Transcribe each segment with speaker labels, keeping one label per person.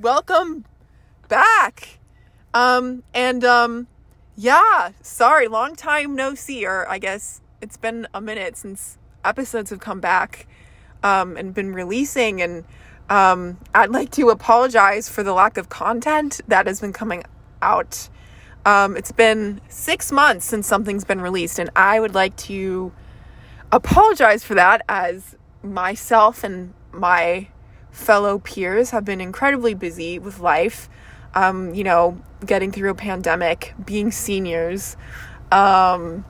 Speaker 1: welcome back. Um, and um, yeah, sorry, long time no see, or I guess it's been a minute since episodes have come back um, and been releasing. And um, I'd like to apologize for the lack of content that has been coming out. Um, it's been six months since something's been released, and I would like to apologize for that as myself and my fellow peers have been incredibly busy with life. Um, you know, getting through a pandemic, being seniors, um,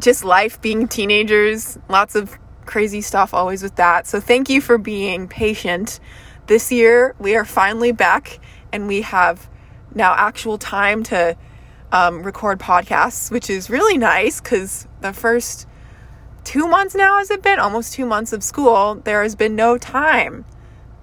Speaker 1: just life being teenagers, lots of crazy stuff always with that. So, thank you for being patient. This year, we are finally back and we have now actual time to um, record podcasts, which is really nice because the first two months now has it been almost two months of school there has been no time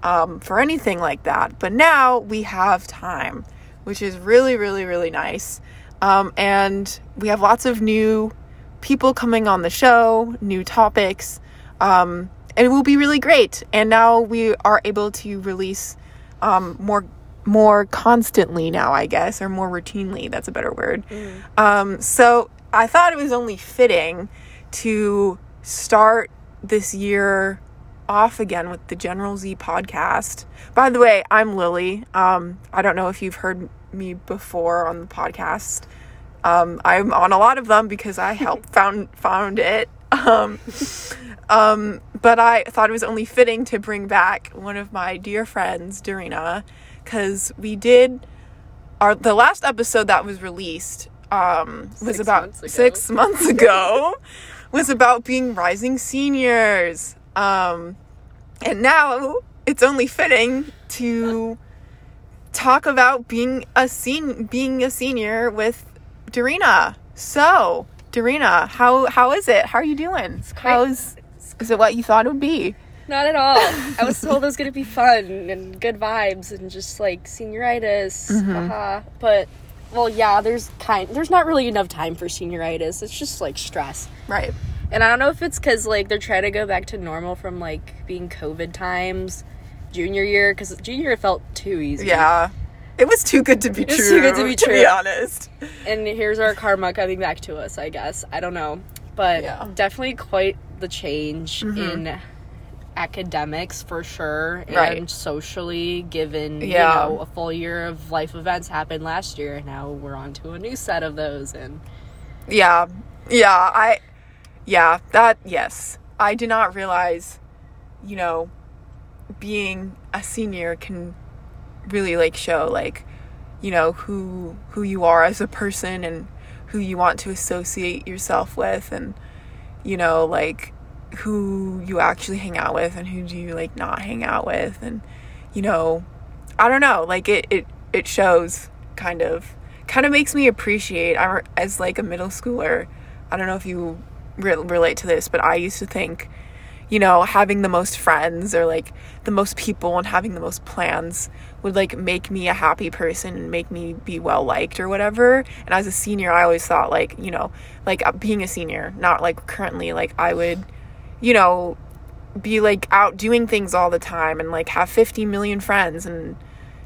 Speaker 1: um, for anything like that. But now we have time which is really really really nice. Um, and we have lots of new people coming on the show new topics um, and it will be really great. And now we are able to release um, more more constantly now i guess or more routinely that's a better word. Mm. so i thought it was only fitting to start this year off again with the General Z podcast. By the way, I'm Lily. Um, I don't know if you've heard me before on the podcast. Um, I'm on a lot of them because I helped found found it. Um, um, but I thought it was only fitting to bring back one of my dear friends, Darina, because we did our the last episode that was released um, was
Speaker 2: Six
Speaker 1: about
Speaker 2: months
Speaker 1: six months ago. was about being rising seniors. Um, and now it's only fitting to talk about being a sen- being a senior with Darina. So, Darina, how how is it? How are you doing? How's is it what you thought it would be?
Speaker 2: Not at all. I was told it was gonna be fun and good vibes and just like senioritis.
Speaker 1: Mm-hmm.
Speaker 2: Haha. But well, yeah, there's kind there's not really enough time for senioritis. It's just like stress.
Speaker 1: Right.
Speaker 2: And I don't know if it's because like they're trying to go back to normal from like being COVID times, junior year, because junior year felt too easy.
Speaker 1: Yeah. It was too good to be
Speaker 2: was
Speaker 1: true.
Speaker 2: too good to be true.
Speaker 1: To be honest.
Speaker 2: And here's our karma coming back to us, I guess. I don't know. But
Speaker 1: Yeah. Mm-hmm.
Speaker 2: definitely quite the change in academics for sure
Speaker 1: Right.
Speaker 2: and socially given
Speaker 1: Yeah.
Speaker 2: you know a full year of life events happened last year and now we're on to a new set of those and
Speaker 1: Yeah. Yeah, I yeah, that yes. I did not realize, you know, being a senior can really like show like, you know, who who you are as a person and who you want to associate yourself with and you know, like who you actually hang out with and who do you like not hang out with and you know, I don't know, like it it it shows kind of kind of makes me appreciate I as like a middle schooler. I don't know if you re- relate to this, but I used to think, you know, having the most friends or like the most people and having the most plans would like make me a happy person and make me be well liked or whatever. And as a senior, I always thought like, you know, like uh, being a senior, not like currently, like I would, you know, be like out doing things all the time and like have 50 million friends and,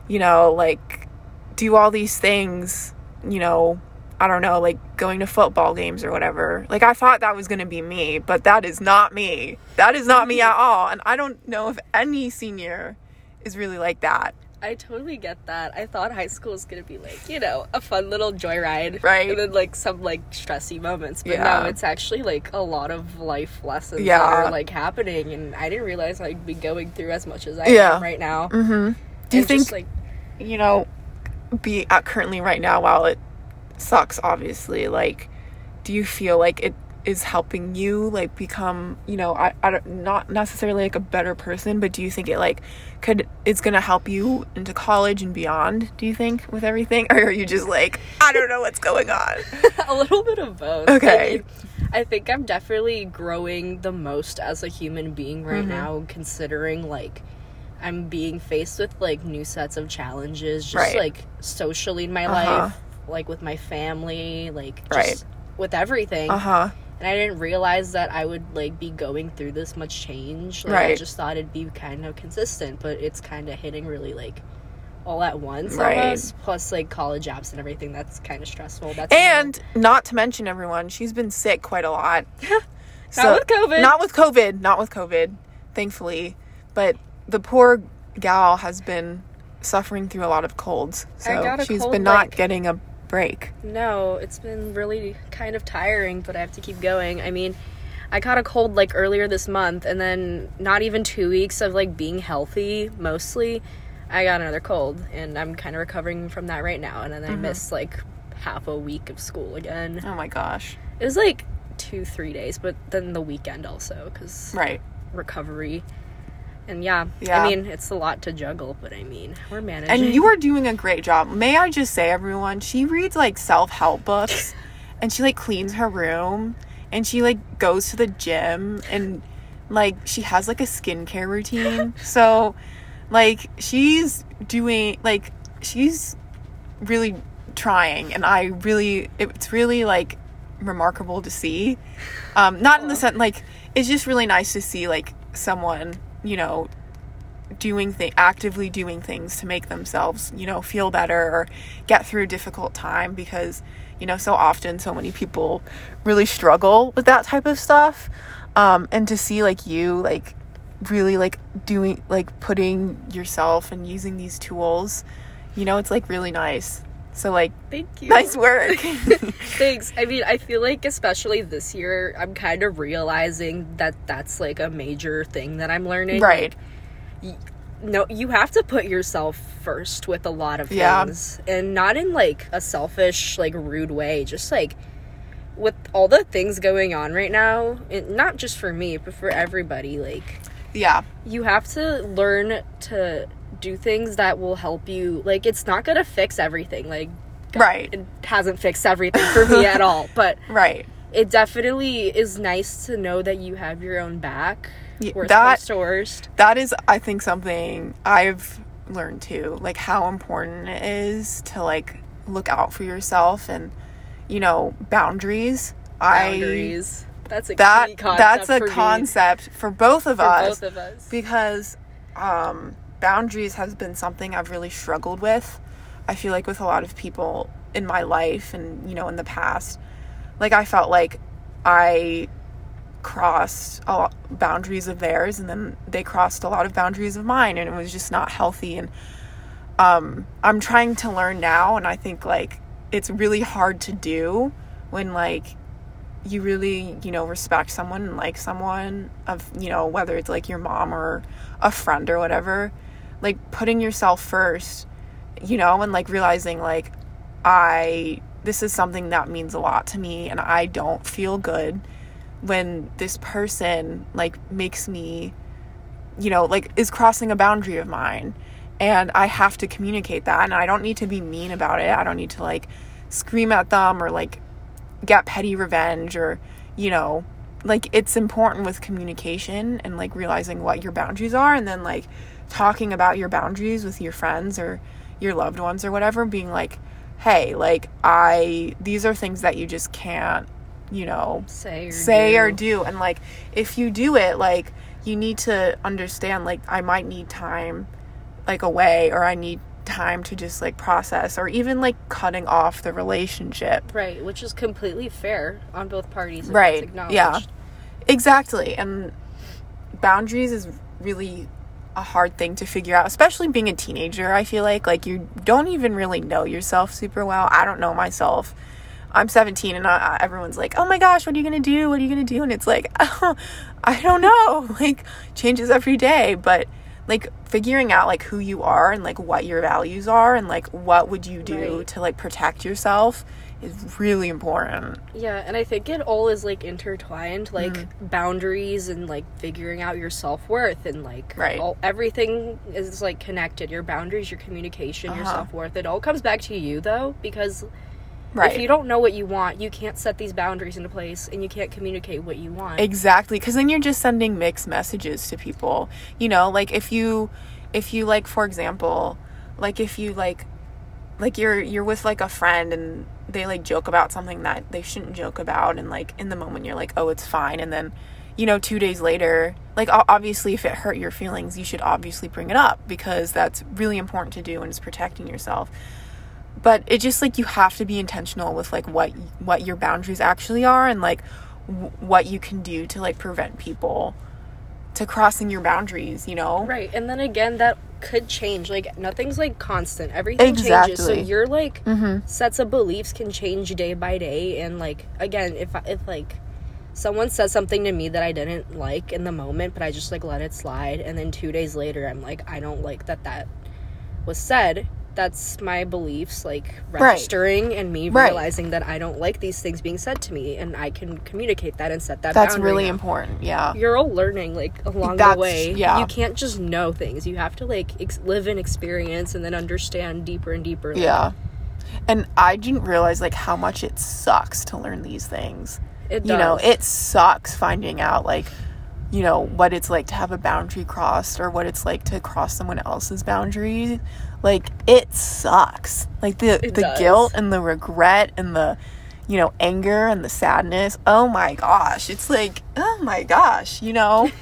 Speaker 1: you know, like do all these things, you know, I don't know, like going to football games or whatever. Like I thought that was going to be me, but that is not me. That is not me at all. And I don't know if any senior is really like that.
Speaker 2: I totally get that. I thought high school was gonna be like, you know, a fun little joyride.
Speaker 1: Right.
Speaker 2: And then like some like stressy moments. But
Speaker 1: Yeah.
Speaker 2: now it's actually like a lot of life lessons
Speaker 1: Yeah.
Speaker 2: that are like happening and I didn't realize I'd be going through as much as I
Speaker 1: Yeah.
Speaker 2: am right now.
Speaker 1: Mm-hmm. Do you
Speaker 2: And
Speaker 1: think
Speaker 2: just, like
Speaker 1: you know, be at currently right now while it sucks obviously, like do you feel like it is helping you like become, you know, I, I don't not necessarily like a better person, but do you think it like could it's gonna help you into college and beyond, do you think, with everything? Or are you just like, I don't know what's going on?
Speaker 2: a little bit of both.
Speaker 1: Okay.
Speaker 2: I, I think I'm definitely growing the most as a human being
Speaker 1: Mm-hmm.
Speaker 2: right now, considering like I'm being faced with like new sets of challenges, just
Speaker 1: Right.
Speaker 2: like socially in my
Speaker 1: Uh-huh.
Speaker 2: life, like with my family, like just
Speaker 1: Right.
Speaker 2: with everything.
Speaker 1: Uh-huh.
Speaker 2: And I didn't realize that I would like be going through this much change. Like, I just thought it'd be kind of consistent, but it's kind of hitting really like all at once
Speaker 1: Right.
Speaker 2: almost. Plus like college apps and everything. That's kind of stressful. That's
Speaker 1: And not to mention everyone, she's been sick quite a lot.
Speaker 2: Not with COVID.
Speaker 1: Not with COVID. Not with COVID, thankfully. But the poor gal has been suffering through a lot of colds. So she's
Speaker 2: cold,
Speaker 1: been not
Speaker 2: like-
Speaker 1: getting a break.
Speaker 2: No, it's been really kind of tiring, but I have to keep going. I mean, I caught a cold like earlier this month, and then not even two weeks of like being healthy, mostly, I got another cold, and I'm kind of recovering from that right now. And then I mm-hmm. missed like half a week of school again.
Speaker 1: Oh my gosh.
Speaker 2: It was like two, three days, but then the weekend also, because
Speaker 1: Right.
Speaker 2: recovery. And yeah,
Speaker 1: Yeah.
Speaker 2: I mean, it's a lot to juggle, but I mean, we're managing.
Speaker 1: And you are doing a great job. May I just say, everyone, she reads like self help books and she like cleans her room and she like goes to the gym and like she has like a skincare routine. So, like, she's doing like, she's really trying and I really, it's really like remarkable to see. Um, not in the sense, like, it's just really nice to see like someone, you know, doing actively doing things to make themselves you know feel better or get through a difficult time because you know so often so many people really struggle with that type of stuff. Um and to see like you like really like doing like putting yourself and using these tools you know it's like really nice so like
Speaker 2: Thank you.
Speaker 1: nice work
Speaker 2: Thanks. I mean, I feel like especially this year, I'm kind of realizing that that's like a major thing that I'm learning.
Speaker 1: right
Speaker 2: Like, no, you have to put yourself first with a lot of
Speaker 1: Yeah.
Speaker 2: things, and not in like a selfish, like rude way. Just like with all the things going on right now, it, not just for me, but for everybody. Like
Speaker 1: yeah
Speaker 2: you have to learn to do things that will help you. Like it's not gonna fix everything. Like
Speaker 1: right
Speaker 2: it hasn't fixed everything for me at all, but
Speaker 1: right
Speaker 2: it definitely is nice to know that you have your own back.
Speaker 1: Yeah, that-
Speaker 2: to worst.
Speaker 1: that is i think something i've learned too like how important it is to like look out for yourself and you know boundaries,
Speaker 2: Boundaries. That's a
Speaker 1: i that that's a
Speaker 2: for me,
Speaker 1: concept for both of
Speaker 2: for
Speaker 1: us
Speaker 2: both of us.
Speaker 1: because um boundaries has been something i've really struggled with i feel like with a lot of people in my life and you know in the past. Like i felt like i crossed a lot, boundaries of theirs and then they crossed a lot of boundaries of mine and it was just not healthy and um I'm trying to learn now and I think like it's really hard to do when like you really, you know, respect someone and like someone of, you know, whether it's like your mom or a friend or whatever, like putting yourself first, you know, and like realizing like I this is something that means a lot to me and I don't feel good when this person like makes me you know like is crossing a boundary of mine and I have to communicate that and I don't need to be mean about it. I don't need to like scream at them or like get petty revenge or you know like it's important with communication and like realizing what your boundaries are and then like talking about your boundaries with your friends or your loved ones or whatever being like hey like I these are things that you just can't you know
Speaker 2: say or
Speaker 1: say
Speaker 2: do.
Speaker 1: or do and like if you do it like you need to understand like i might need time like away or i need time to just like process or even like cutting off the relationship.
Speaker 2: Right, which is completely fair on both parties.
Speaker 1: Right, yeah. exactly and boundaries is really a hard thing to figure out especially being a teenager i feel like. Like you don't even really know yourself super well. I don't know myself. I'm 17 and I, everyone's like oh my gosh what are you gonna do? What are you gonna do? And it's like oh, i don't know. Like changes every day but like figuring out like who you are and like what your values are and like what would you do
Speaker 2: Right.
Speaker 1: to like protect yourself is really important
Speaker 2: Yeah, and I think it all is like intertwined, like
Speaker 1: Mm-hmm.
Speaker 2: boundaries and like figuring out your self worth and like
Speaker 1: Right.
Speaker 2: all everything is like connected. Your boundaries, your communication, your
Speaker 1: Uh-huh.
Speaker 2: self worth. It all comes back to you though, because
Speaker 1: right
Speaker 2: if you don't know what you want, you can't set these boundaries into place and you can't communicate what you want.
Speaker 1: Exactly, because then you're just sending mixed messages to people. You know, like if you, if you like, for example, like if you like, like you're you're with like a friend and they like joke about something that they shouldn't joke about, and like in the moment you're like, oh, it's fine, and then you know, 2 days later, like obviously if it hurt your feelings, you should obviously bring it up because that's really important to do and it's protecting yourself. But it just like you have to be intentional with like what what your boundaries actually are and like w- what you can do to like prevent people to crossing your boundaries, you know?
Speaker 2: Right. And then again, that could change. Like nothing's like constant. Everything changes. So your like
Speaker 1: mm-hmm.
Speaker 2: sets of beliefs can change day by day. And like again, if if like someone says something to me that I didn't like in the moment, but I just like let it slide, and then two days later, I'm like, I don't like that that was said. That's my beliefs like
Speaker 1: Right.
Speaker 2: registering and me
Speaker 1: Right.
Speaker 2: realizing that I don't like these things being said to me, and I can communicate that and set that.
Speaker 1: That's really
Speaker 2: now
Speaker 1: important. Yeah.
Speaker 2: you're all learning like along
Speaker 1: That's-
Speaker 2: the way.
Speaker 1: yeah.
Speaker 2: You can't just know things. You have to like ex- live and experience and then understand deeper and deeper. like,
Speaker 1: Yeah. And I didn't realize like how much it sucks to learn these things.
Speaker 2: It does.
Speaker 1: You know, it sucks finding out like you know what it's like to have a boundary crossed or what it's like to cross someone else's boundary. Like it sucks. Like the
Speaker 2: It
Speaker 1: the
Speaker 2: does.
Speaker 1: guilt and the regret and the you know anger and the sadness. Oh my gosh. It's like oh my gosh, you know.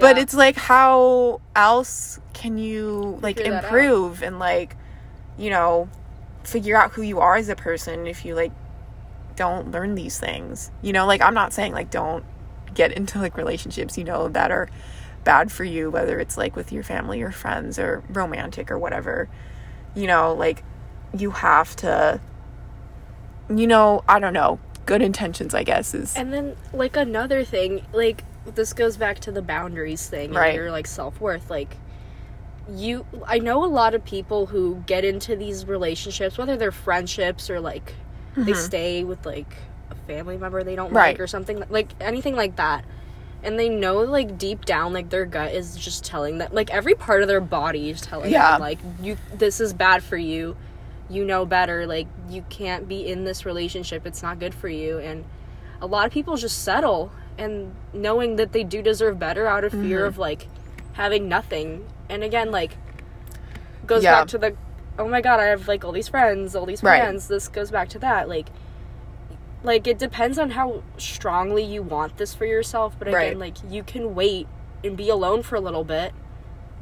Speaker 1: But it's like how else can you like
Speaker 2: Figure
Speaker 1: improve and like you know figure out who you are as a person if you like don't learn these things. You know, like I'm not saying like don't get into like relationships, you know, that are bad for you whether it's like with your family or friends or romantic or whatever. You know, like you have to you know, I don't know, good intentions I guess is
Speaker 2: And then like another thing, like this goes back to the boundaries thing and
Speaker 1: Right.
Speaker 2: your like self worth. Like you, I know a lot of people who get into these relationships, whether they're friendships or like they mm-hmm. stay with like family member they don't
Speaker 1: Mm-hmm. Right.
Speaker 2: like or something like anything like that. And they know like deep down like their gut is just telling them like every part of their body is telling
Speaker 1: Yeah.
Speaker 2: them like you this is bad for you. You know better. Like you can't be in this relationship. It's not good for you and a lot of people just settle and knowing that they do deserve better out of
Speaker 1: Mm-hmm.
Speaker 2: fear of like having nothing. And again, like goes
Speaker 1: Yeah.
Speaker 2: back to the oh my god, I have like all these friends, all these
Speaker 1: Right.
Speaker 2: friends. This goes back to that. Like like it depends on how strongly you want this for yourself, but again,
Speaker 1: Right.
Speaker 2: like you can wait and be alone for a little bit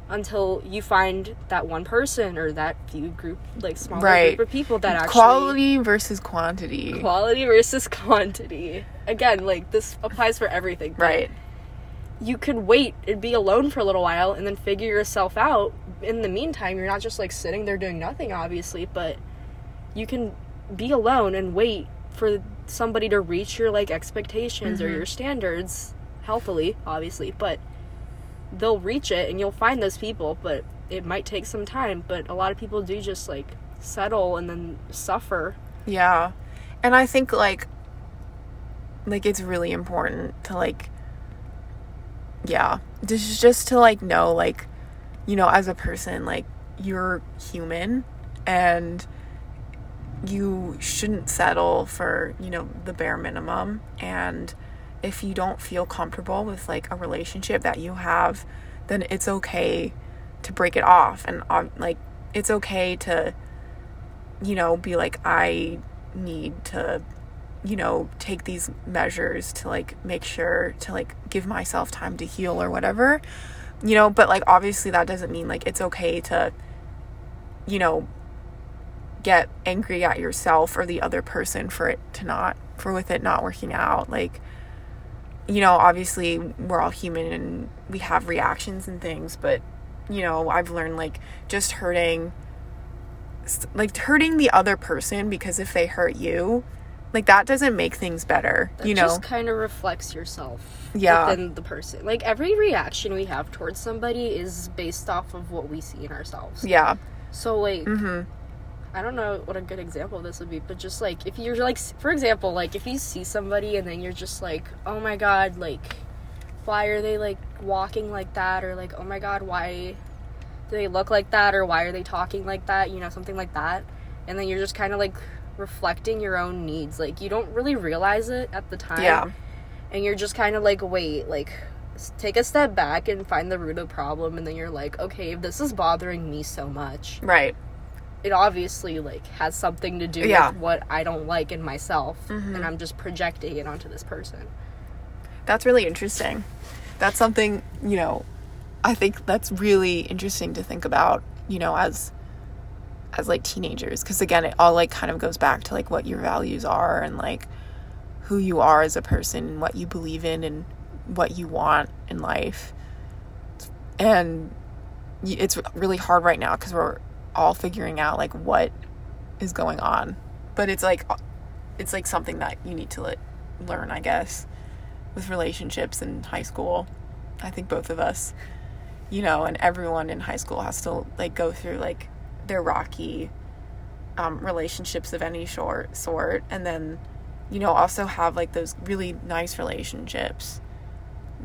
Speaker 2: until you find that one person or that few group like smaller
Speaker 1: Right.
Speaker 2: group of people that actually
Speaker 1: quality versus quantity.
Speaker 2: quality versus quantity. Again, like this applies for everything.
Speaker 1: right.
Speaker 2: You can wait and be alone for a little while and then figure yourself out. In the meantime, you're not just like sitting there doing nothing, obviously, but you can be alone and wait for somebody to reach your like expectations or mm-hmm. your standards healthily, obviously, but they'll reach it and you'll find those people, but it might take some time. But a lot of people do just like settle and then suffer.
Speaker 1: Yeah. And I think like like it's really important to like yeah, just just to like know like you know as a person like you're human and you shouldn't settle for, you know, the bare minimum. And if you don't feel comfortable with like a relationship that you have, then it's okay to break it off. And um, like it's okay to you know, be like, I need to, you know, take these measures to like make sure to like give myself time to heal or whatever, you know, but like obviously that doesn't mean like it's okay to, you know, get angry at yourself or the other person for it to not, for with it not working out. Like, you know, obviously we're all human and we have reactions and things, but, you know, I've learned like just hurting like hurting the other person because if they hurt you like that doesn't make things better
Speaker 2: That
Speaker 1: you know
Speaker 2: just kind of reflects yourself
Speaker 1: Yeah.
Speaker 2: within the person. Like every reaction we have towards somebody is based off of what we see in ourselves.
Speaker 1: yeah
Speaker 2: So like
Speaker 1: mhm
Speaker 2: I don't know what a good example of this would be, but just like if you're like for example, like if you see somebody and then you're just like, "Oh my god, like why are they like walking like that?" or like, "Oh my god, why do they look like that?" or "Why are they talking like that?" you know, something like that. And then you're just kind of like reflecting your own needs. Like you don't really realize it at the time.
Speaker 1: yeah
Speaker 2: And you're just kind of like, "Wait, like take a step back and find the root of the problem." And then you're like, "Okay, if this is bothering me so much,
Speaker 1: right
Speaker 2: it obviously like has something to do
Speaker 1: Yeah.
Speaker 2: with what I don't like in myself
Speaker 1: Mhm.
Speaker 2: and I'm just projecting it onto this person.
Speaker 1: That's really interesting. That's something, you know, I think that's really interesting to think about, you know, as as like teenagers because again, it all like kind of goes back to like what your values are and like who you are as a person and what you believe in and what you want in life. And it's really hard right now because we're all figuring out like what is going on. But it's like it's like something that you need to learn, I guess, with relationships in high school. I think both of us, you know, and everyone in high school has to like go through like their rocky um, relationships of any short sort, and then you know also have like those really nice relationships,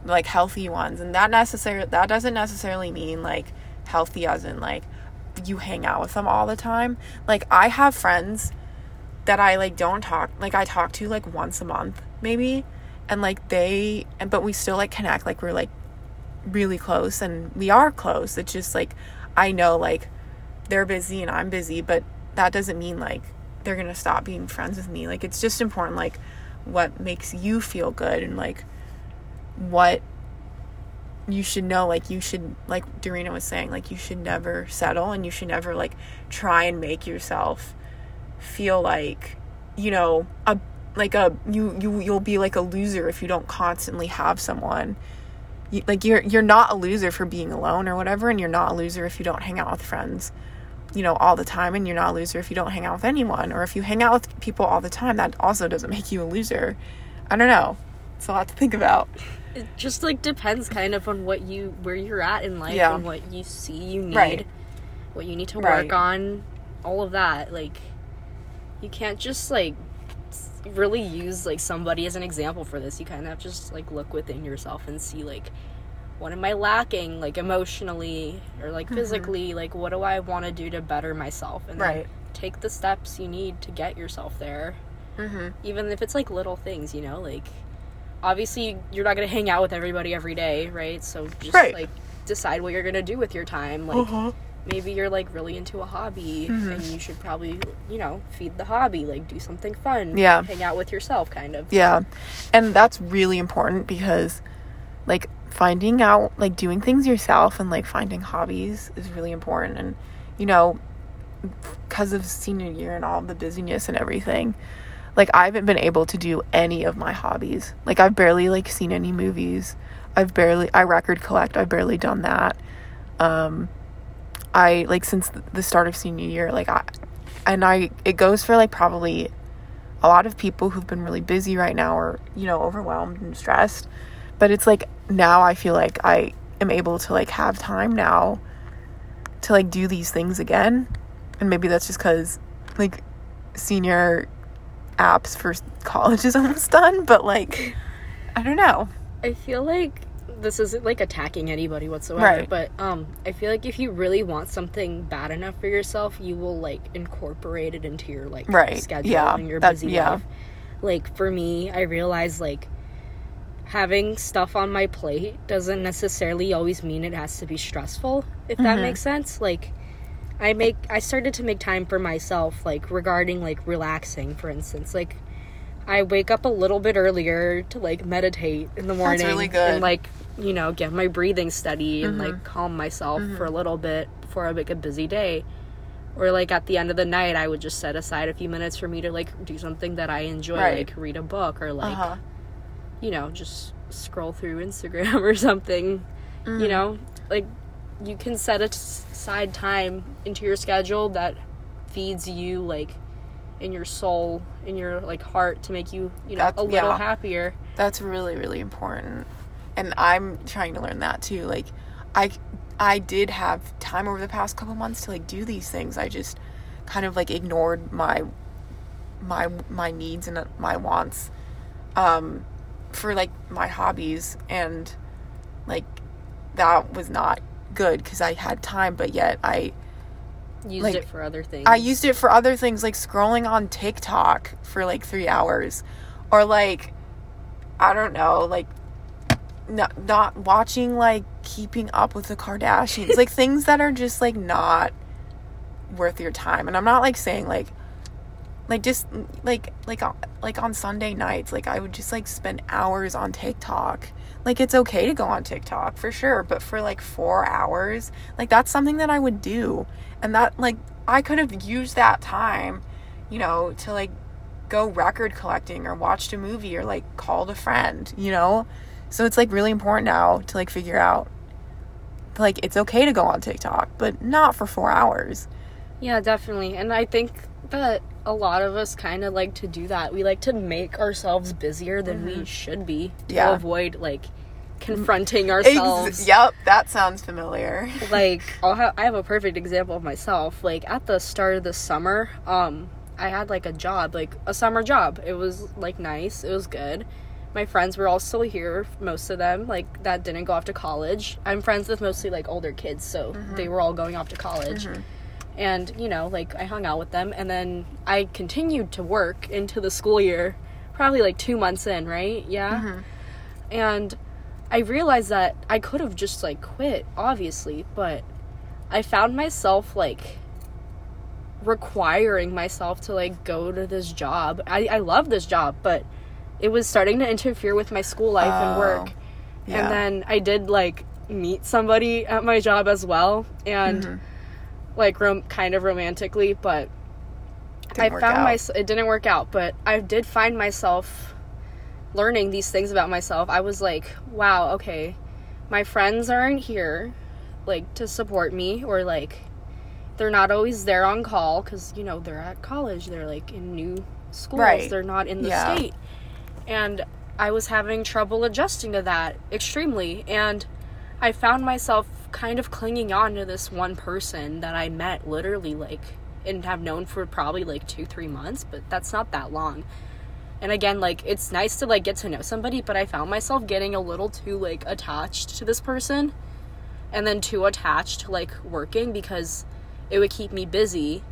Speaker 1: like healthy ones, and that necessarily that doesn't necessarily mean like healthy as in like you hang out with them all the time. Like I have friends that I like don't talk like I talk to like once a month maybe and like they and but we still like connect like we're like really close and we are close. It's just like I know like they're busy and I'm busy, but that doesn't mean like they're going to stop being friends with me. Like it's just important like what makes you feel good and like what you should know like you should like Darina was saying like you should never settle and you should never like try and make yourself feel like you know a like a you you you'll be like a loser if you don't constantly have someone. You, like you're you're not a loser for being alone or whatever and you're not a loser if you don't hang out with friends you know all the time and you're not a loser if you don't hang out with anyone or if you hang out with people all the time that also doesn't make you a loser. I don't know. It's a lot to think about
Speaker 2: it just like depends kind of on what you where you're at in life yeah. and what you see you need right. what you need to work right. on all of that like you can't just like really use like somebody as an example for this. You kind of just like look within yourself and see like what am I lacking like emotionally or like mm-hmm. physically like what do I want to do to better myself and right. take the steps you need to get yourself there. Mm-hmm. Even if it's like little things, you know, like obviously you're not going to hang out with everybody every day, right? So just right. like decide what you're going to do with your time like uh-huh maybe you're like really into a hobby mm-hmm. and you should probably you know feed the hobby like do something fun
Speaker 1: yeah
Speaker 2: hang out with yourself kind of
Speaker 1: yeah and that's really important because like finding out like doing things yourself and like finding hobbies is really important and you know because of senior year and all the busyness and everything like i haven't been able to do any of my hobbies like i've barely like seen any movies i've barely i record collect i've barely done that um I like since the start of senior year, like I and I it goes for like probably a lot of people who've been really busy right now or, you know, overwhelmed and stressed. But it's like now I feel like I am able to like have time now to like do these things again. And maybe that's just cuz like senior apps for college is almost done, but like I don't know.
Speaker 2: I feel like this isn't like attacking anybody whatsoever, right. but um, I feel like if you really want something bad enough for yourself, you will like incorporate it into your like
Speaker 1: right.
Speaker 2: schedule
Speaker 1: yeah.
Speaker 2: and your busy yeah. life. Like for me, I realize like having stuff on my plate doesn't necessarily always mean it has to be stressful. If that mm-hmm. makes sense, like. I make I started to make time for myself like regarding like relaxing for instance like I wake up a little bit earlier to like meditate in the morning
Speaker 1: really
Speaker 2: and like you know, get my breathing steady and mm-hmm. like calm myself mm-hmm. for a little bit before I make a busy day. Or like at the end of the night, I would just set aside a few minutes for me to like do something that I enjoy, right. like read a book or like, uh-huh. you know, just scroll through Instagram or something. Mm-hmm. You know, like you can set aside time into your schedule that feeds you like in your soul, in your like heart to make you, you know, That's, a little yeah. happier.
Speaker 1: That's really really important and I'm trying to learn that too. Like I I did have time over the past couple months to like do these things. I just kind of like ignored my my my needs and my wants um for like my hobbies and like that was not good cuz I had time but yet I
Speaker 2: used like, it for other things.
Speaker 1: I used it for other things like scrolling on TikTok for like 3 hours or like I don't know, like not, not watching like keeping up with the Kardashians, like things that are just like not worth your time. And I'm not like saying like like just like like like on Sunday nights, like I would just like spend hours on TikTok. Like it's okay to go on TikTok for sure, but for like 4 hours, like that's something that I would do. And that like I could have used that time, you know, to like go record collecting or watched a movie or like called a friend, you know? So it's like really important now to like figure out like it's okay to go on TikTok, but not for 4 hours.
Speaker 2: Yeah, definitely. And I think that a lot of us kind of like to do that. We like to make ourselves busier than we should be to
Speaker 1: Mm-hmm. Yeah.
Speaker 2: avoid like confronting
Speaker 1: Ex-
Speaker 2: ourselves.
Speaker 1: yep, that sounds familiar.
Speaker 2: like I'll ha- I have a perfect example of myself. Like at the start of the summer, um, I had like a job, like a summer job. It was like nice. It was good. My friends were all still here, most of them, like that didn't go off to college. I'm friends with mostly like older kids, so they were all going off to college. And, you know, like I hung out with them and then I continued to work into the school year, probably like 2 months in, right? Yeah. And I realized that I could have just like quit, obviously, but I found myself like requiring myself to like go to this job. I, I love this job, but it was starting to interfere with my school life and work.
Speaker 1: Oh, yeah.
Speaker 2: And then I did like meet somebody at my job as well, and
Speaker 1: Mm-hmm.
Speaker 2: Like rom- kind of romantically, but I found
Speaker 1: out.
Speaker 2: my it didn't work out, but I did find myself learning these things about myself. I was like, wow, okay, my friends aren't here like to support me or like they're not always there on call cuz you know, they're at college, they're like in new schools,
Speaker 1: Right.
Speaker 2: they're not in the
Speaker 1: Yeah.
Speaker 2: state. And I was having trouble adjusting to that extremely and I found myself kind of clinging on to this one person that I met literally like and have known for probably like 2-3 months, but that's not that long. And again, like it's nice to like get to know somebody, but I found myself getting a little too like attached to this person and then too attached to like working because it would keep me busy.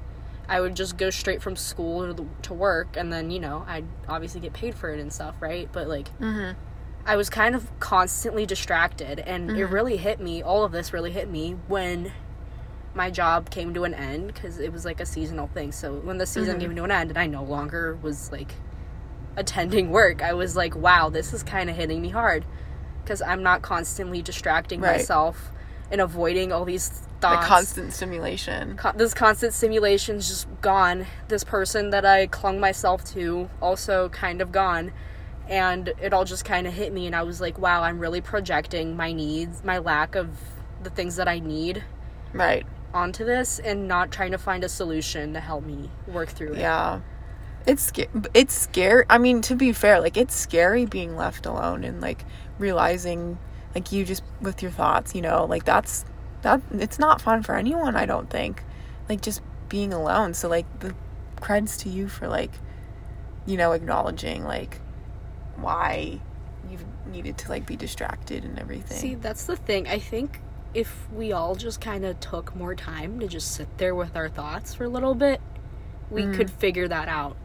Speaker 2: I would just go straight from school to, the, to work and then, you know, I'd obviously get paid for it and stuff, right? But like mm-hmm. I was kind of constantly distracted and it mm-hmm. really hit me, all of this really hit me when my job came to an end because it was like a seasonal thing. So when the season mm-hmm. came to an end and I no longer was like attending work, I was like, wow, this is kind of hitting me hard because I'm not constantly distracting
Speaker 1: Right.
Speaker 2: myself and avoiding all these
Speaker 1: The
Speaker 2: thoughts.
Speaker 1: constant stimulation.
Speaker 2: Co- this constant stimulation's just gone. This person that I clung myself to also kind of gone. And it all just kind of hit me, and I was like, wow, I'm really projecting my needs, my lack of the things that I need
Speaker 1: Right.
Speaker 2: onto this, and not trying to find a solution to help me work through it.
Speaker 1: Yeah. It's it's scary. I mean, to be fair, like it's scary being left alone and like realizing like you just with your thoughts, you know, like that's that it's not fun for anyone, I don't think. Like just being alone. So like the creds to you for like you know, acknowledging like why you've needed to like be distracted and everything.
Speaker 2: See, that's the thing. I think if we all just kind of took more time to just sit there with our thoughts for a little bit, we mm. could figure that out.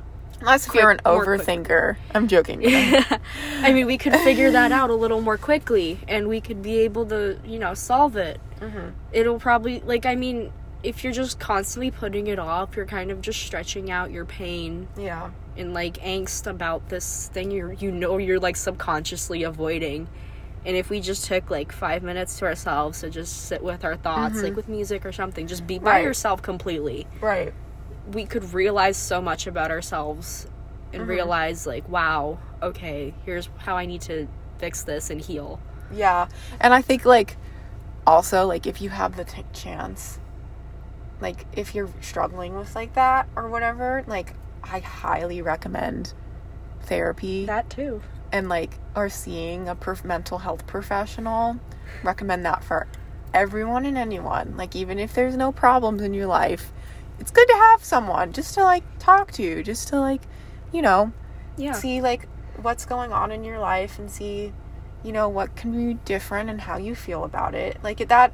Speaker 1: Unless if you're an
Speaker 2: quick- quick.
Speaker 1: overthinker. I'm joking.
Speaker 2: I mean, we could figure that out a little more quickly and we could be able to, you know, solve it. Mm-hmm. It'll probably, like, I mean, if you're just constantly putting it off, you're kind of just stretching out your pain
Speaker 1: yeah.
Speaker 2: And, like, angst about this thing you're, you know, you're, like, subconsciously avoiding. And if we just took, like, five minutes to ourselves to just sit with our thoughts, like mm-hmm. with music or something, just be by
Speaker 1: Right.
Speaker 2: yourself completely,
Speaker 1: Right.
Speaker 2: we could realize so much about ourselves and mm-hmm. realize like wow okay here's how i need to fix this and heal
Speaker 1: Yeah. And I think like also like if you have the t- chance like if you're struggling with like that or whatever, like I highly recommend therapy
Speaker 2: that too
Speaker 1: and like or seeing a prof- mental health professional. Recommend that for everyone and anyone. Like even if there's no problems in your life, it's good to have someone just to like talk to, just to like, you know,
Speaker 2: yeah
Speaker 1: see like what's going on in your life and see you know what can be different and how you feel about it like that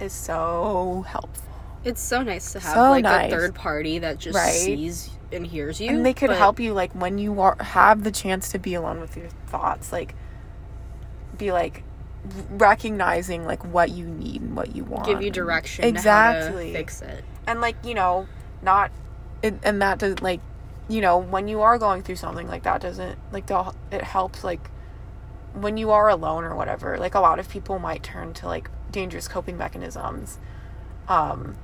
Speaker 1: is so helpful
Speaker 2: it's so nice to have
Speaker 1: So
Speaker 2: like
Speaker 1: nice.
Speaker 2: a third party that just
Speaker 1: Right.
Speaker 2: sees and hears you
Speaker 1: and they could
Speaker 2: but-
Speaker 1: help you like when you are have the chance to be alone with your thoughts like be like recognizing like what you need and what you want
Speaker 2: give you direction
Speaker 1: exactly
Speaker 2: fix it
Speaker 1: and like you know not and, and that does like you know, when you are going through something like that, doesn't like the, it helps like when you are alone or whatever. Like a lot of people might turn to like dangerous coping mechanisms. Um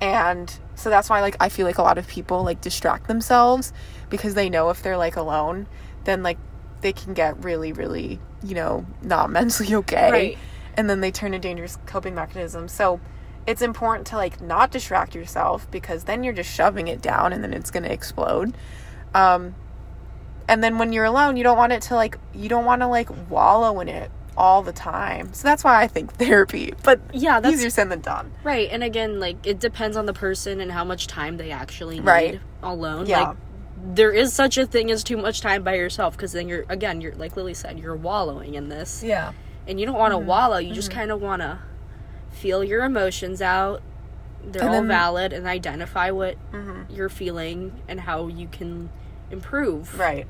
Speaker 1: and so that's why like I feel like a lot of people like distract themselves because they know if they're like alone, then like they can get really really, you know, not mentally okay.
Speaker 2: Right.
Speaker 1: And then they turn to dangerous coping mechanisms. So it's important to like not distract yourself because then you're just shoving it down and then it's going to explode. Um and then when you're alone, you don't want it to like you don't want to like wallow in it all the time. So that's why I think therapy. But
Speaker 2: Yeah, that's
Speaker 1: easier said than done.
Speaker 2: right. And again, like it depends on the person and how much time they actually need
Speaker 1: Right.
Speaker 2: alone.
Speaker 1: Yeah.
Speaker 2: Like there is such a thing as too much time by yourself because then you're again you're like Lily said you're wallowing in this
Speaker 1: Yeah.
Speaker 2: and you don't want to
Speaker 1: Mm-hmm.
Speaker 2: wallow. You just kind of want to feel your emotions out. They're
Speaker 1: And
Speaker 2: all
Speaker 1: then- Mm-hmm.
Speaker 2: valid and identify what you're feeling and how you can improve.
Speaker 1: Right.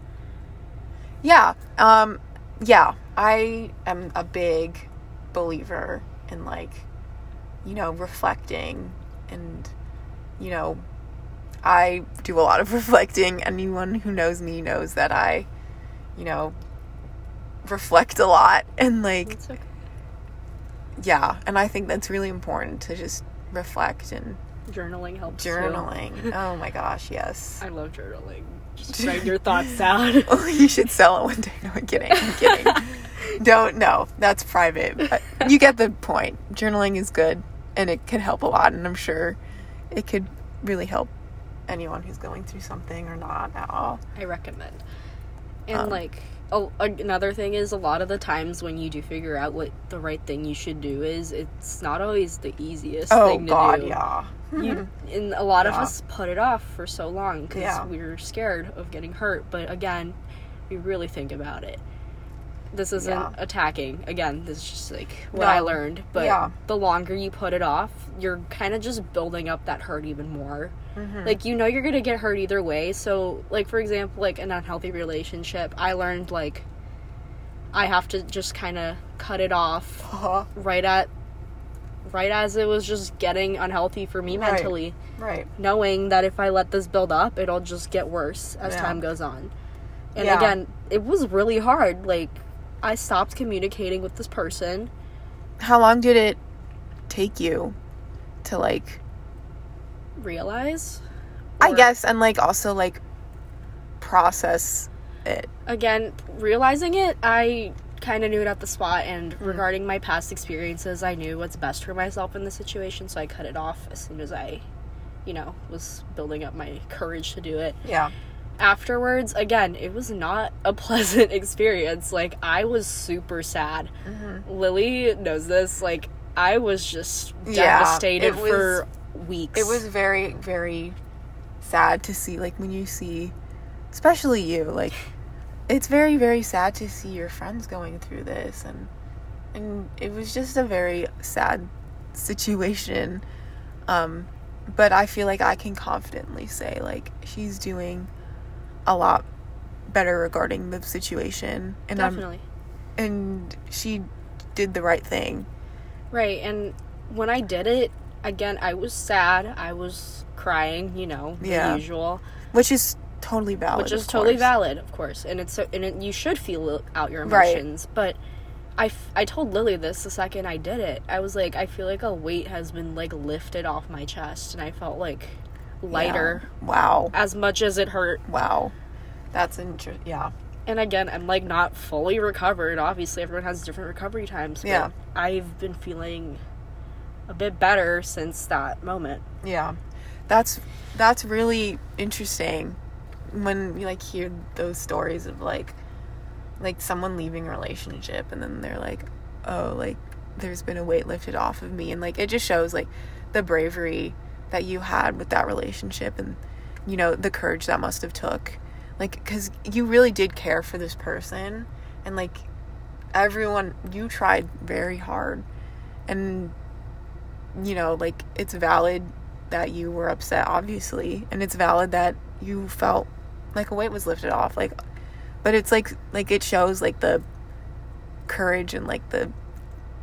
Speaker 1: Yeah. Um yeah, I am a big believer in like you know, reflecting and you know, I do a lot of reflecting. Anyone who knows me knows that I you know, reflect a lot and like
Speaker 2: okay.
Speaker 1: yeah, and I think that's really important to just reflect and
Speaker 2: Journaling helps. too.
Speaker 1: journaling. oh my gosh, yes.
Speaker 2: I love journaling. Just write your thoughts down.
Speaker 1: Oh, you should sell it one day. No, I'm kidding. I'm kidding. Don't. No, that's private. But you get the point. Journaling is good, and it can help a lot. And I'm sure it could really help anyone who's going through something or not at all.
Speaker 2: I recommend. And
Speaker 1: Um,
Speaker 2: like a, another thing is a lot of the times when you do figure out what the right thing you should do is, it's not always the easiest
Speaker 1: Oh
Speaker 2: thing to
Speaker 1: God,
Speaker 2: do.
Speaker 1: yeah.
Speaker 2: You, and a lot of us put it off for so long because
Speaker 1: Yeah.
Speaker 2: we were scared of getting hurt. But again, we really think about it. This isn't
Speaker 1: Yeah.
Speaker 2: attacking. Again, this is just like what
Speaker 1: No.
Speaker 2: I learned. But
Speaker 1: Yeah.
Speaker 2: the longer you put it off, you're kind of just building up that hurt even more.
Speaker 1: Mm-hmm.
Speaker 2: Like you know you're gonna get hurt either way. So like for example, like an unhealthy relationship, I learned like I have to just kind of cut it off
Speaker 1: Uh-huh.
Speaker 2: right at right as it was just getting unhealthy for me
Speaker 1: Right.
Speaker 2: mentally
Speaker 1: Right.
Speaker 2: knowing that if i let this build up it'll just get worse as
Speaker 1: Yeah.
Speaker 2: time goes on and
Speaker 1: Yeah.
Speaker 2: again it was really hard like i stopped communicating with this person
Speaker 1: How long did it take you to like?
Speaker 2: realize
Speaker 1: I guess, and like also like process it.
Speaker 2: again realizing it i kind of knew it at the spot and
Speaker 1: Mm-hmm.
Speaker 2: regarding my past experiences i knew what's best for myself in the situation so i cut it off as soon as i you know was building up my courage to do it
Speaker 1: Yeah.
Speaker 2: afterwards again it was not a pleasant experience like i was super sad
Speaker 1: Mm-hmm.
Speaker 2: lily knows this like i was just devastated
Speaker 1: it was-
Speaker 2: for weeks
Speaker 1: it was very very sad to see like when you see especially you like it's very very sad to see your friends going through this and and it was just a very sad situation. Um but i feel like i can confidently say like she's doing a lot better regarding the situation and
Speaker 2: definitely.
Speaker 1: I'm, and she did the right thing.
Speaker 2: Right and when i did it again i was sad. I was crying you know the
Speaker 1: Yeah.
Speaker 2: usual.
Speaker 1: Which is totally valid
Speaker 2: which is totally valid of course and it's so and it, you should feel out your
Speaker 1: Right.
Speaker 2: emotions but I, f- I told lily this the second i did it i was like i feel like a weight has been like lifted off my chest and i felt like lighter
Speaker 1: Yeah. wow
Speaker 2: as much as it hurt
Speaker 1: Wow. That's interesting. Yeah.
Speaker 2: and again i'm like not fully recovered obviously everyone has different recovery times but
Speaker 1: Yeah.
Speaker 2: i've been feeling a bit better since that moment
Speaker 1: Yeah. That's that's really interesting when you like hear those stories of like like someone leaving a relationship and then they're like, "Oh, like there's been a weight lifted off of me." And like it just shows like the bravery that you had with that relationship and you know, the courage that must have took. Like cuz you really did care for this person and like everyone you tried very hard and you know like it's valid that you were upset obviously and it's valid that you felt like a weight was lifted off like but it's like like it shows like the courage and like the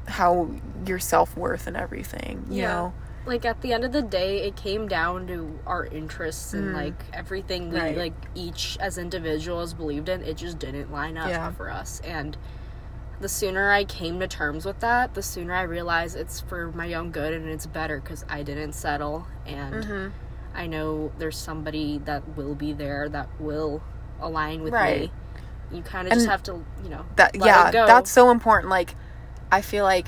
Speaker 1: how your self-worth and everything you
Speaker 2: Yeah.
Speaker 1: know
Speaker 2: like at the end of the day it came down to our interests and like everything we
Speaker 1: Mm. Right.
Speaker 2: like each as individuals believed in it just didn't line up
Speaker 1: Yeah.
Speaker 2: for us and the sooner i came to terms with that the sooner i realized it's for my own good and it's better because i didn't settle and
Speaker 1: Mm-hmm.
Speaker 2: I know there's somebody that will be there that will align with
Speaker 1: Right.
Speaker 2: me you kind of just have to you know
Speaker 1: that yeah that's so important like i feel like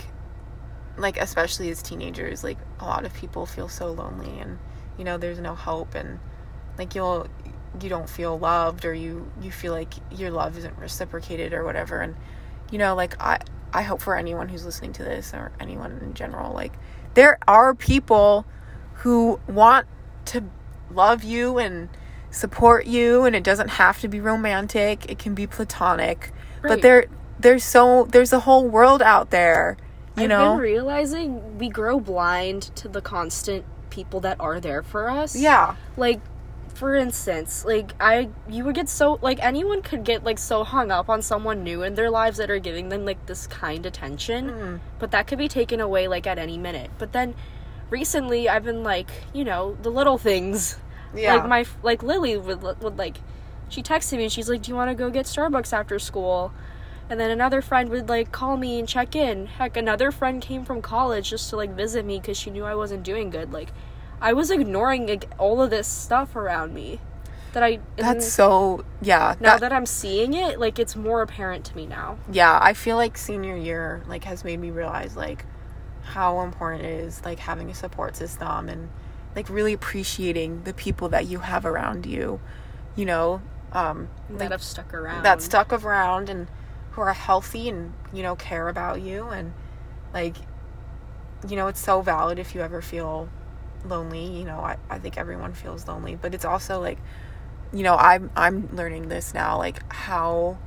Speaker 1: like especially as teenagers like a lot of people feel so lonely and you know there's no hope and like you'll you don't feel loved or you you feel like your love isn't reciprocated or whatever. And you know like i i hope for anyone who's listening to this or anyone in general like there are people who want to love you and support you and it doesn't have to be romantic it can be platonic but there there's so there's a whole world out there you
Speaker 2: I've
Speaker 1: know
Speaker 2: been realizing we grow blind to the constant people that are there for us.
Speaker 1: yeah
Speaker 2: Like, for instance, like I, you would get so like anyone could get like so hung up on someone new in their lives that are giving them like this kind attention,
Speaker 1: Mm.
Speaker 2: but that could be taken away like at any minute. But then, recently I've been like, you know, the little things.
Speaker 1: yeah
Speaker 2: Like my like Lily would would like, she texted me and she's like, "Do you want to go get Starbucks after school?" And then another friend would like call me and check in. Heck, another friend came from college just to like visit me because she knew I wasn't doing good. Like, I was ignoring like, all of this stuff around me that I.
Speaker 1: that's so yeah
Speaker 2: now
Speaker 1: that-
Speaker 2: that I'm seeing it, like it's more apparent to me now.
Speaker 1: yeah i feel like senior year like has made me realize like how important it is like having a support system and like really appreciating the people that you have around you you know um
Speaker 2: that
Speaker 1: like,
Speaker 2: have stuck around.
Speaker 1: that stuck around and who are healthy and you know care about you and like you know it's so valid if you ever feel lonely you know I, I think everyone feels lonely but it's also like you know i'm i'm learning this now like how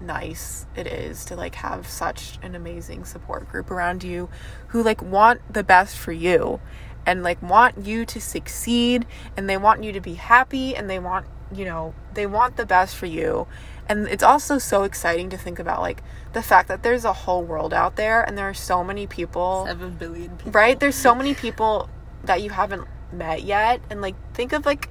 Speaker 1: nice it is to like have such an amazing support group around you who like want the best for you and like want you to succeed and they want you to be happy and they want you know they want the best for you and it's also so exciting to think about like the fact that there's a whole world out there and there are so many people
Speaker 2: seven billion people.
Speaker 1: right there's so many people that you haven't met yet and like think of like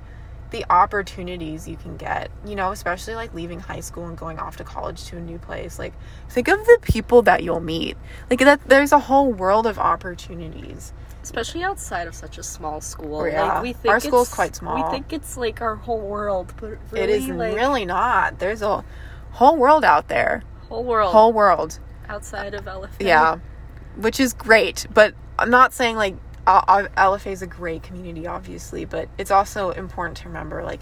Speaker 1: the opportunities you can get you know especially like leaving high school and going off to college to a new place like think of the people that you'll meet like that there's a whole world of opportunities
Speaker 2: especially outside of such a small school.
Speaker 1: Oh, yeah.
Speaker 2: Like we think
Speaker 1: Our school's
Speaker 2: it's-
Speaker 1: quite small.
Speaker 2: We think it's like our whole world, but really,
Speaker 1: it is
Speaker 2: like
Speaker 1: really not there's a whole world out there
Speaker 2: whole world
Speaker 1: whole world
Speaker 2: outside of LFA.
Speaker 1: yeah which is great but i'm not saying like lfa is a great community obviously but it's also important to remember like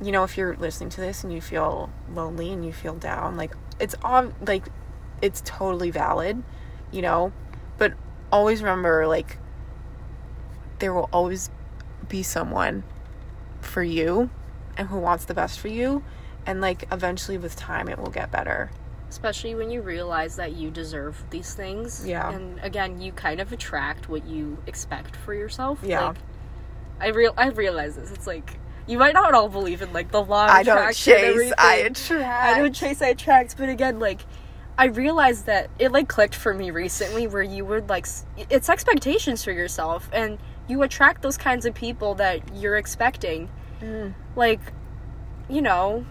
Speaker 1: you know if you're listening to this and you feel lonely and you feel down like it's on like it's totally valid you know? But always remember like there will always be someone for you and who wants the best for you and like eventually with time it will get better
Speaker 2: especially when you realize that you deserve these things.
Speaker 1: Yeah.
Speaker 2: and again, you kind of attract what you expect for yourself.
Speaker 1: Yeah.
Speaker 2: Like, I real I realize this. It's like you might not all believe in like the law. Of
Speaker 1: i don't
Speaker 2: attraction
Speaker 1: chase i attract
Speaker 2: I don't chase, I attract. But again, like, I realized that it like clicked for me recently where you would like, it's expectations for yourself and you attract those kinds of people that you're expecting.
Speaker 1: Mm.
Speaker 2: Like, you know,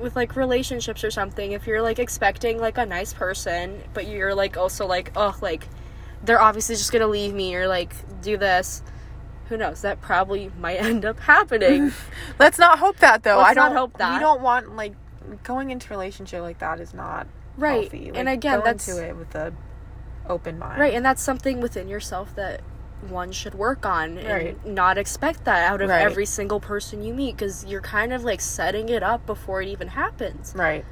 Speaker 2: with like relationships or something, if you're like expecting like a nice person, but you're like also like, oh, like, they're obviously just gonna leave me or like do this. Who knows? That probably might end up happening.
Speaker 1: Let's not hope that though.
Speaker 2: Let's
Speaker 1: I don't
Speaker 2: hope that.
Speaker 1: We don't want like going into a relationship like that is not
Speaker 2: Right.
Speaker 1: healthy.
Speaker 2: And again, that's-
Speaker 1: into it with a open mind.
Speaker 2: Right, and that's something within yourself that one should work on and
Speaker 1: Right.
Speaker 2: not expect that out of
Speaker 1: Right.
Speaker 2: every single person you meet because you're kind of like setting it up before it even happens.
Speaker 1: Right.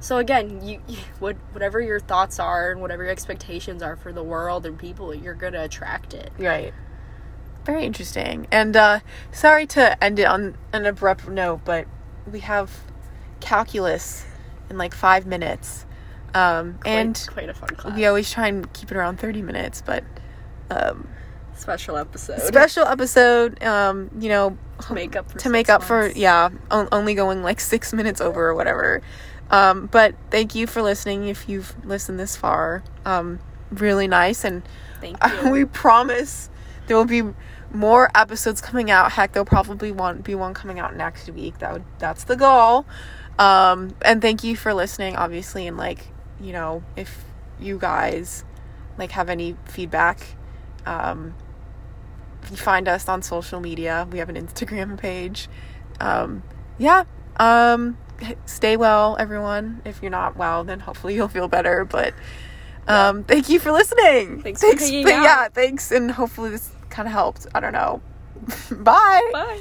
Speaker 2: So again, you, you what whatever your thoughts are and whatever your expectations are for the world and people, you're going to attract it.
Speaker 1: Right. Very interesting. And uh sorry to end it on an abrupt note, but we have calculus in like five minutes. Um
Speaker 2: Quite,
Speaker 1: and
Speaker 2: quite a fun class.
Speaker 1: we always try and keep it around thirty minutes, but um
Speaker 2: Special episode.
Speaker 1: special episode, um, you know,
Speaker 2: to make up for
Speaker 1: to make up for yeah on- only going like six minutes over or whatever um but thank you for listening if you've listened this far um really nice and
Speaker 2: Thank you.
Speaker 1: we promise there will be more episodes coming out. Heck, there'll probably one be one coming out next week. That would that's the goal. Um, and thank you for listening, obviously, and like you know, if you guys like have any feedback, um, you find us on social media. We have an Instagram page. Um, yeah. Um, stay well, everyone. If you're not well, then hopefully you'll feel better. But um, thank you for listening.
Speaker 2: Thanks for hanging
Speaker 1: but
Speaker 2: out.
Speaker 1: yeah, thanks, and hopefully this kind of helped. I don't know. Bye.
Speaker 2: Bye.